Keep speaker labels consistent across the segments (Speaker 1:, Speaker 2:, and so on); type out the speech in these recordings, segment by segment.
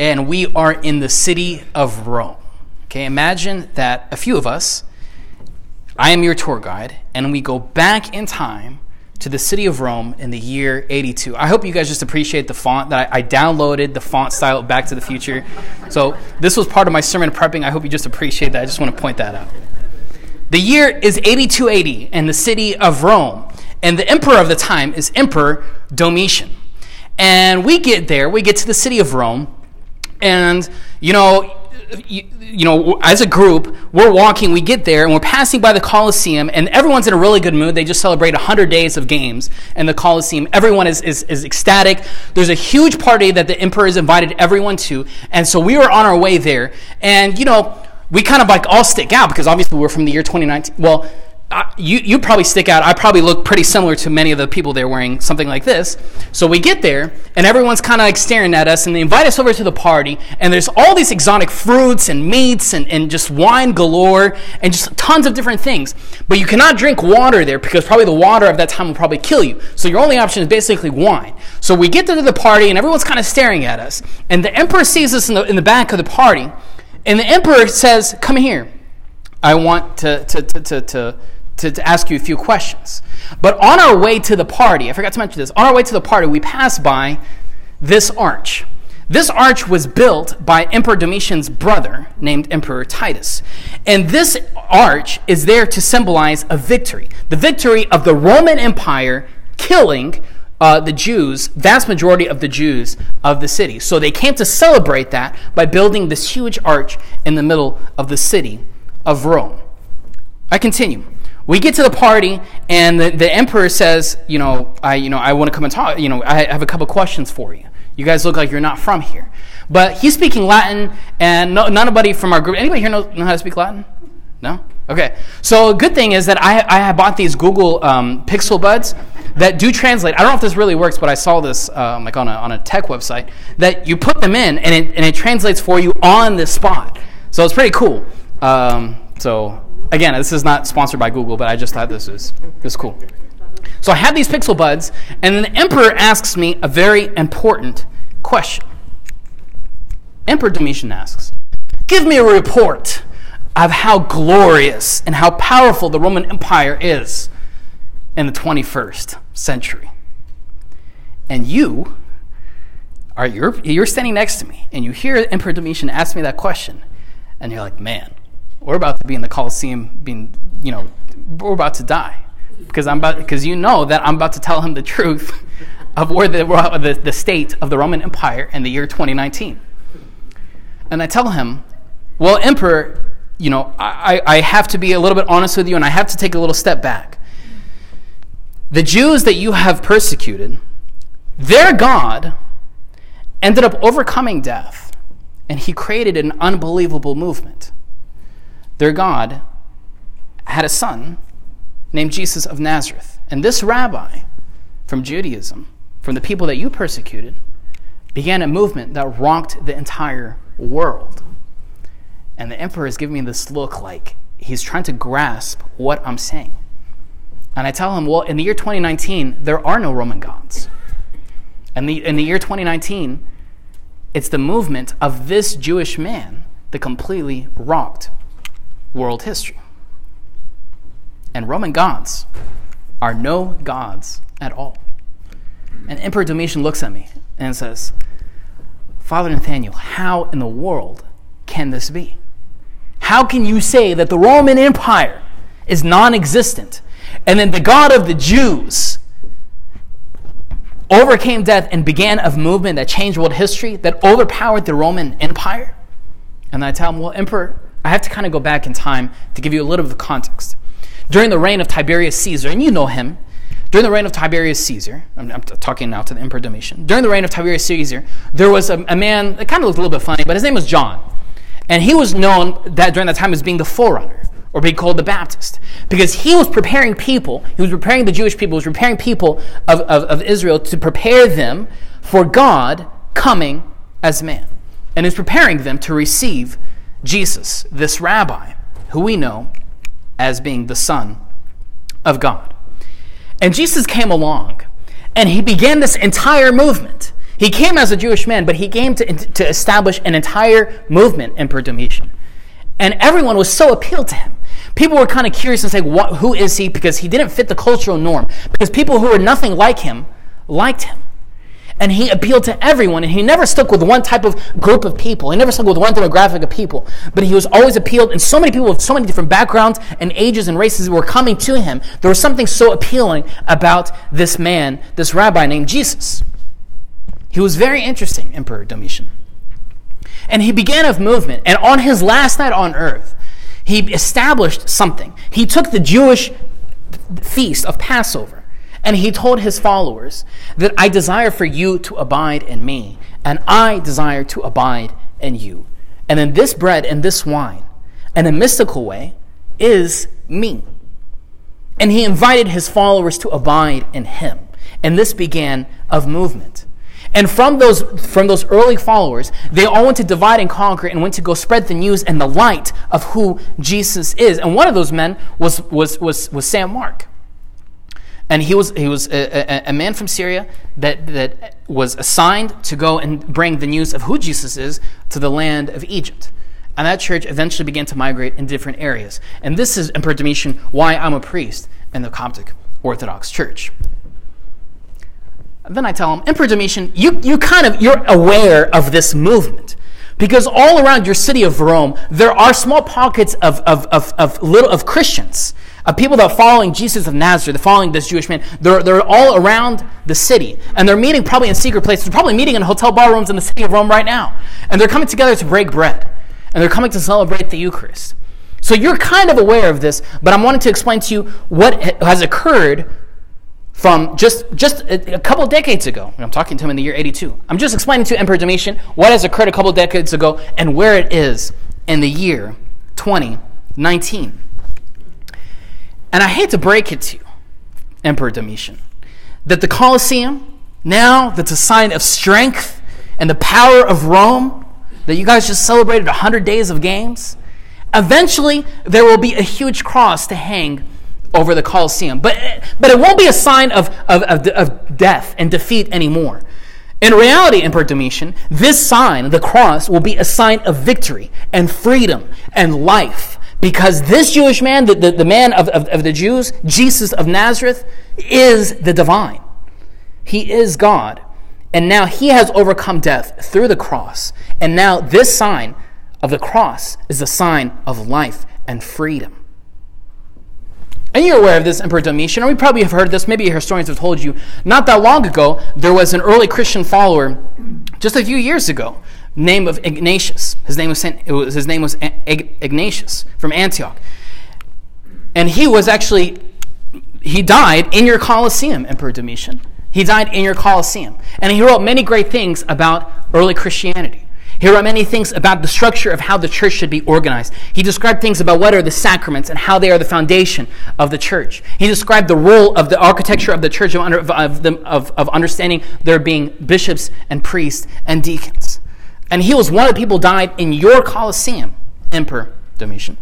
Speaker 1: and we are in the city of Rome. Okay, imagine that a few of us, I am your tour guide, and we go back in time to the city of Rome in the year 82. I hope you guys just appreciate the font that I, I, downloaded, the font style Back to the Future. So this was part of my sermon prepping. I hope you just appreciate that. I just want to point that out. The year is 8280 in the city of Rome, and the emperor of the time is Emperor Domitian. And we get there, we get to the city of Rome, and you know, you, you, know, as a group, we're walking, we get there, and we're passing by the Colosseum, and everyone's in a really good mood. They just celebrate 100 days of games in the Colosseum. Everyone is, is, is ecstatic. There's a huge party that the emperor has invited everyone to, and so we were on our way there. And, you know, we kind of like all stick out because obviously we're from the year 2019. Well, You, you probably stick out. I probably look pretty similar to many of the people there wearing something like this. So we get there, and everyone's kind of like staring at us, and they invite us over to the party, and there's all these exotic fruits and meats and, and just wine galore and just tons of different things. But you cannot drink water there because probably the water of that time will probably kill you. So your only option is basically wine. So we get to the party, and everyone's kind of staring at us, and the emperor sees us in the, in the back of the party, and the emperor says, Come here. I want to, to, to, to, to to, to ask you a few questions. But on our way to the party, I forgot to mention this, on our way to the party, we passed by this arch. This arch was built by Emperor Domitian's brother, named Emperor Titus. And this arch is there to symbolize a victory the victory of the Roman Empire killing uh, the Jews, vast majority of the Jews of the city. So they came to celebrate that by building this huge arch in the middle of the city of Rome. I continue. We get to the party, and the, the emperor says, you know, I, you know, I want to come and talk. You know, I have a couple questions for you. You guys look like you're not from here. But he's speaking Latin, and no, nobody from our group. Anybody here know, know how to speak Latin? No. Okay. So a good thing is that I I bought these Google um, Pixel Buds that do translate. I don't know if this really works, but I saw this um, like on a on a tech website that you put them in and it and it translates for you on the spot. So it's pretty cool. Um, so Again, this is not sponsored by Google, but I just thought this was this cool. So I have these Pixel Buds, and then the Emperor asks me a very important question. Emperor Domitian asks, Give me a report of how glorious and how powerful the Roman Empire is in the 21st century. And you are you're, you're standing next to me, and you hear Emperor Domitian ask me that question, and you're like, man, we're about to be in the Colosseum, being, you know, we're about to die. Because I'm about, because you know that I'm about to tell him the truth of where the, uh, the, the state of the Roman Empire in the year 2019. And I tell him, well, Emperor, you know, I, I have to be a little bit honest with you and I have to take a little step back. The Jews that you have persecuted, their God ended up overcoming death and he created an unbelievable movement their God had a son named Jesus of Nazareth. And this rabbi from Judaism, from the people that you persecuted, began a movement that rocked the entire world. And the emperor is giving me this look like he's trying to grasp what I'm saying. And I tell him, well, in the year 2019, there are no Roman gods. And the, in the year 2019, it's the movement of this Jewish man that completely rocked world history. And Roman gods are no gods at all. And Emperor Domitian looks at me and says, Father Nathaniel, how in the world can this be? How can you say that the Roman Empire is non existent and then the God of the Jews overcame death and began a movement that changed world history, that overpowered the Roman Empire? And I tell him, Well, Emperor, I have to kind of go back in time to give you a little bit of context. During the reign of Tiberius Caesar, and you know him, during the reign of Tiberius Caesar, I'm, I'm talking now to the Emperor Domitian. During the reign of Tiberius Caesar, there was a, a man that kind of looked a little bit funny, but his name was John. And he was known that during that time as being the forerunner, or being called the Baptist, because he was preparing people, he was preparing the Jewish people, he was preparing people of, of, of Israel to prepare them for God coming as man. And is preparing them to receive Jesus, this rabbi, who we know as being the Son of God. And Jesus came along and he began this entire movement. He came as a Jewish man, but he came to, to establish an entire movement, Emperor Domitian. And everyone was so appealed to him. People were kind of curious and saying, what, who is he? Because he didn't fit the cultural norm. Because people who were nothing like him liked him and he appealed to everyone and he never stuck with one type of group of people. He never stuck with one demographic of people. But he was always appealed and so many people with so many different backgrounds and ages and races were coming to him. There was something so appealing about this man this rabbi named jesus. He was very interesting emperor domitian. And he began a movement and on his last night on earth he established something. He took the jewish feast of passover and he told his followers that I desire for you to abide in me, and I desire to abide in you. And then this bread and this wine, in a mystical way, is me. And he invited his followers to abide in him. And this began of movement. And from those, from those early followers, they all went to divide and conquer and went to go spread the news and the light of who Jesus is. And one of those men was, was, was, was St. Mark. And he was, he was a, a, a, man from Syria that, that was assigned to go and bring the news of who Jesus is to the land of Egypt. And that church eventually began to migrate in different areas. And this is, Emperor Domitian, why I'm a priest in the Coptic Orthodox Church. And then I tell him, Emperor Domitian, you, you kind of, you're aware of this movement. Because all around your city of Rome, there are small pockets of, of, of, of, little, of Christians of people that are following Jesus of Nazareth, following this Jewish man. They're, they're all around the city. And they're meeting probably in secret places. They're probably meeting in hotel ballrooms in the city of Rome right now. And they're coming together to break bread. And they're coming to celebrate the Eucharist. So you're kind of aware of this, but I'm wanting to explain to you what has occurred from just, just a, a couple decades ago. I'm talking to him in the year 82. I'm just explaining to Emperor Domitian what has occurred a couple decades ago and where it is in the year 2019. And I hate to break it to you, Emperor Domitian, that the Colosseum, now that's a sign of strength and the power of Rome, that you guys just celebrated 100 days of games, eventually there will be a huge cross to hang over the Colosseum. But, but it won't be a sign of, of, of, of death and defeat anymore. In reality, Emperor Domitian, this sign, the cross, will be a sign of victory and freedom and life because this Jewish man, the, the, the man of, of, of the Jews, Jesus of Nazareth, is the divine. He is God. And now he has overcome death through the cross. And now this sign of the cross is a sign of life and freedom. And you're aware of this, Emperor Domitian, or we probably have heard this, maybe historians have told you. Not that long ago, there was an early Christian follower, just a few years ago, name of Ignatius. His name was, his name was Ignatius from Antioch. And he was actually he died in your Colosseum, Emperor Domitian. He died in your Colosseum. And he wrote many great things about early Christianity. He wrote many things about the structure of how the church should be organized. He described things about what are the sacraments and how they are the foundation of the church. He described the role of the architecture of the church of, of, of, of understanding there being bishops and priests and deacons. And he was one of the people died in your Colosseum, Emperor Domitian.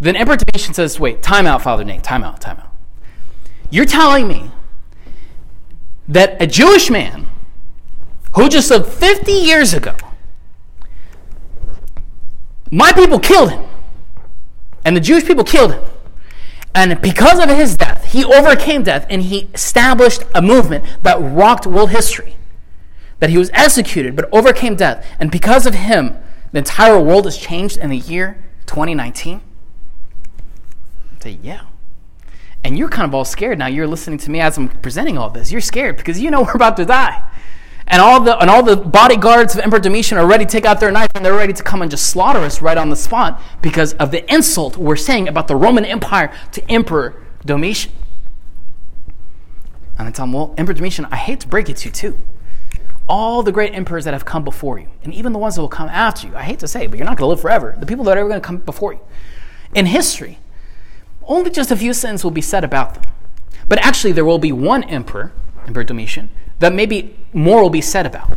Speaker 1: Then Emperor Domitian says, wait, time out, Father Nate, time out, time out. You're telling me that a Jewish man who just lived 50 years ago, my people killed him, and the Jewish people killed him. And because of his death, he overcame death and he established a movement that rocked world history that he was executed but overcame death. And because of him, the entire world has changed in the year 2019? I say, yeah. And you're kind of all scared now. You're listening to me as I'm presenting all this. You're scared because you know we're about to die. And all the and all the bodyguards of Emperor Domitian are ready to take out their knife and they're ready to come and just slaughter us right on the spot because of the insult we're saying about the Roman Empire to Emperor Domitian. And I tell him, well, Emperor Domitian, I hate to break it to you too all the great emperors that have come before you, and even the ones that will come after you. I hate to say, but you're not going to live forever. The people that are ever going to come before you. In history, only just a few sentences will be said about them. But actually, there will be one emperor, Emperor Domitian, that maybe more will be said about.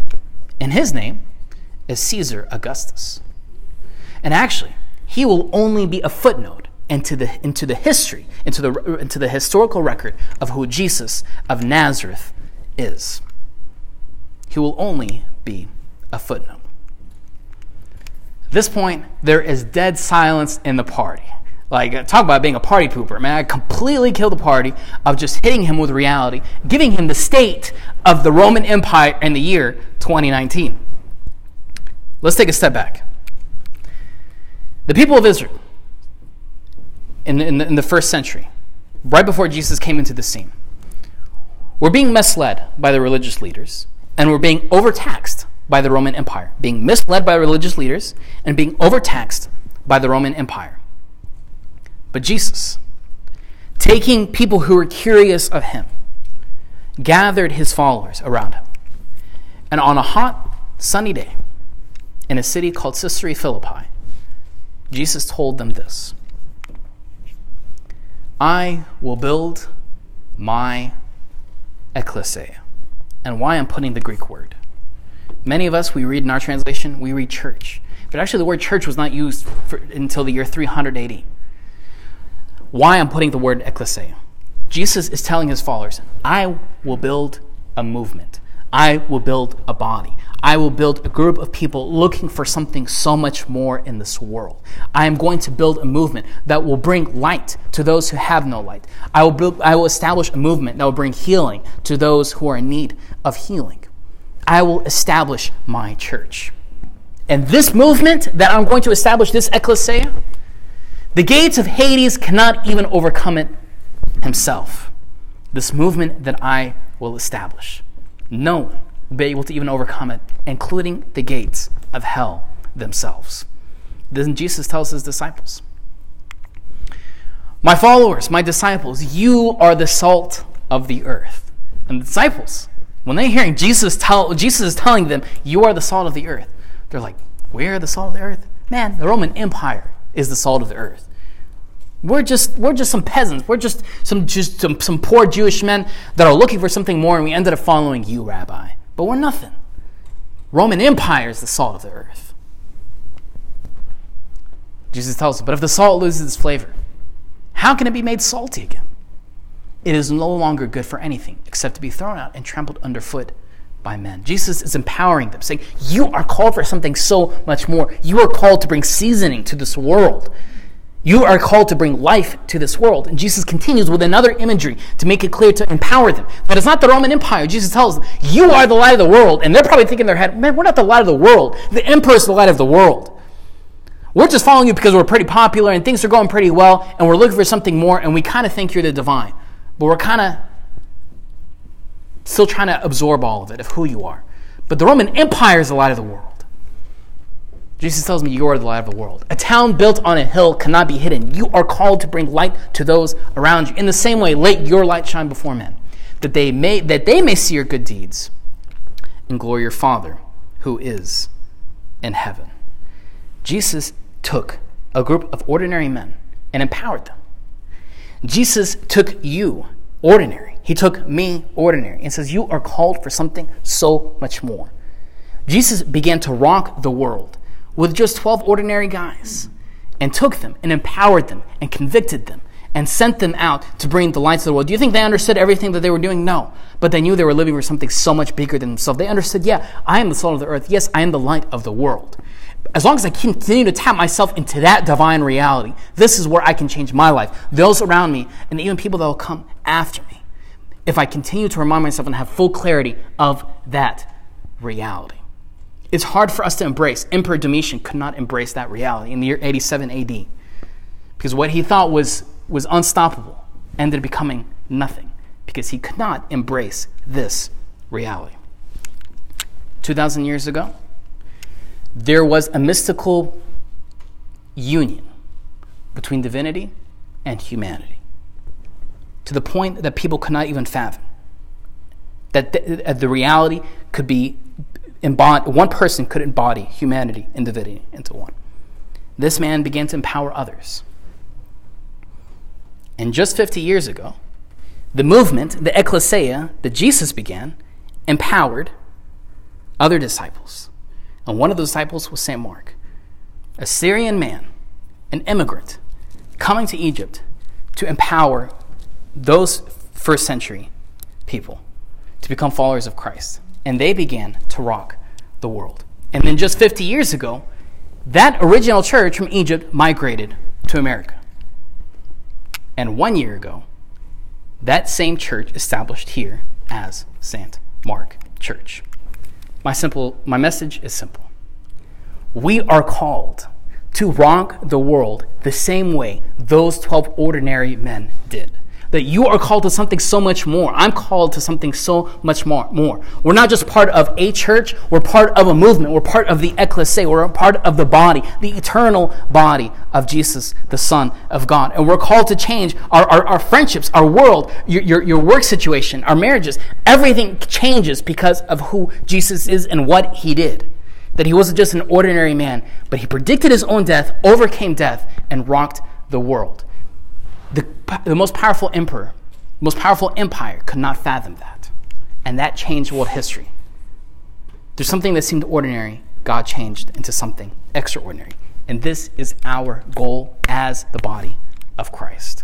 Speaker 1: And his name is Caesar Augustus. And actually, he will only be a footnote into the, into the history, into the, into the historical record of who Jesus of Nazareth is. he will only be a footnote. At this point, there is dead silence in the party. Like, uh, talk about being a party pooper. Man, I completely killed the party of just hitting him with reality, giving him the state of the Roman Empire in the year 2019. Let's take a step back. The people of Israel in in the, in the first century, right before Jesus came into the scene, were being misled by the religious leaders and were being overtaxed by the Roman Empire, being misled by religious leaders and being overtaxed by the Roman Empire. But Jesus, taking people who were curious of him, gathered his followers around him. And on a hot, sunny day in a city called Caesarea Philippi, Jesus told them this I will build my ecclesia. And why I'm putting the Greek word. Many of us, we read in our translation, we read church. But actually, the word church was not used for, until the year 300 AD why I'm putting the word ecclesia. Jesus is telling his followers, I will build a movement. I will build a body. I will build a group of people looking for something so much more in this world. I am going to build a movement that will bring light to those who have no light. I will, build, I will establish a movement that will bring healing to those who are in need of healing. I will establish my church. And this movement that I'm going to establish, this ecclesia, the gates of Hades cannot even overcome it himself. This movement that I will establish. No one will be able to even overcome it, including the gates of hell themselves. Then Jesus tells his disciples, My followers, my disciples, you are the salt of the earth. And the disciples, when they're hearing Jesus tell Jesus is telling them, You are the salt of the earth, they're like, Where the salt of the earth? Man, the Roman Empire is the salt of the earth. We're just we're just some peasants. We're just some just some, some poor Jewish men that are looking for something more, and we ended up following you, Rabbi. But we're nothing. Roman Empire is the salt of the earth. Jesus tells us, but if the salt loses its flavor, how can it be made salty again? It is no longer good for anything except to be thrown out and trampled underfoot by men. Jesus is empowering them, saying, You are called for something so much more. You are called to bring seasoning to this world. You are called to bring life to this world. And Jesus continues with another imagery to make it clear to empower them. That it's not the Roman Empire. Jesus tells them, You are the light of the world. And they're probably thinking in their head, Man, we're not the light of the world. The emperor is the light of the world. We're just following you because we're pretty popular and things are going pretty well and we're looking for something more and we kind of think you're the divine. But we're kind of still trying to absorb all of it, of who you are. But the Roman Empire is the light of the world. Jesus tells me you are the light of the world. A town built on a hill cannot be hidden. You are called to bring light to those around you. In the same way, let your light shine before men, that they may that they may see your good deeds and glory your Father who is in heaven. Jesus took a group of ordinary men and empowered them. Jesus took you, ordinary, he took me, ordinary, and says, You are called for something so much more. Jesus began to rock the world with just 12 ordinary guys and took them and empowered them and convicted them and sent them out to bring the light to the world. Do you think they understood everything that they were doing? No. But they knew they were living for something so much bigger than themselves. They understood, yeah, I am the salt of the earth. Yes, I am the light of the world. As long as I continue to tap myself into that divine reality, this is where I can change my life, those around me, and even people that will come after me if I continue to remind myself and have full clarity of that reality. It's hard for us to embrace. Emperor Domitian could not embrace that reality in the year 87 AD because what he thought was, was unstoppable ended up becoming nothing because he could not embrace this reality. 2,000 years ago, there was a mystical union between divinity and humanity to the point that people could not even fathom. That the, the reality could be embodied, one person could embody humanity and divinity into one. This man began to empower others. And just 50 years ago, the movement, the ecclesia that Jesus began, empowered other disciples. And one of those disciples was St. Mark, a Syrian man, an immigrant, coming to Egypt to empower those first century people to become followers of Christ. and they began to rock the world. And then just 50 years ago, that original church from Egypt migrated to America. And one year ago, that same church established here as St. Mark Church. My simple my message is simple. We are called to rock the world the same way those 12 ordinary men did that you are called to something so much more. I'm called to something so much more. More. We're not just part of a church, we're part of a movement. We're part of the ecclesia. We're a part of the body, the eternal body of Jesus, the Son of God. And we're called to change our, our, our friendships, our world, your, your, your work situation, our marriages. Everything changes because of who Jesus is and what he did that he wasn't just an ordinary man, but he predicted his own death, overcame death, and rocked the world the, the most powerful emperor, most powerful empire could not fathom that. And that changed world history. There's something that seemed ordinary, God changed into something extraordinary. And this is our goal as the body of Christ.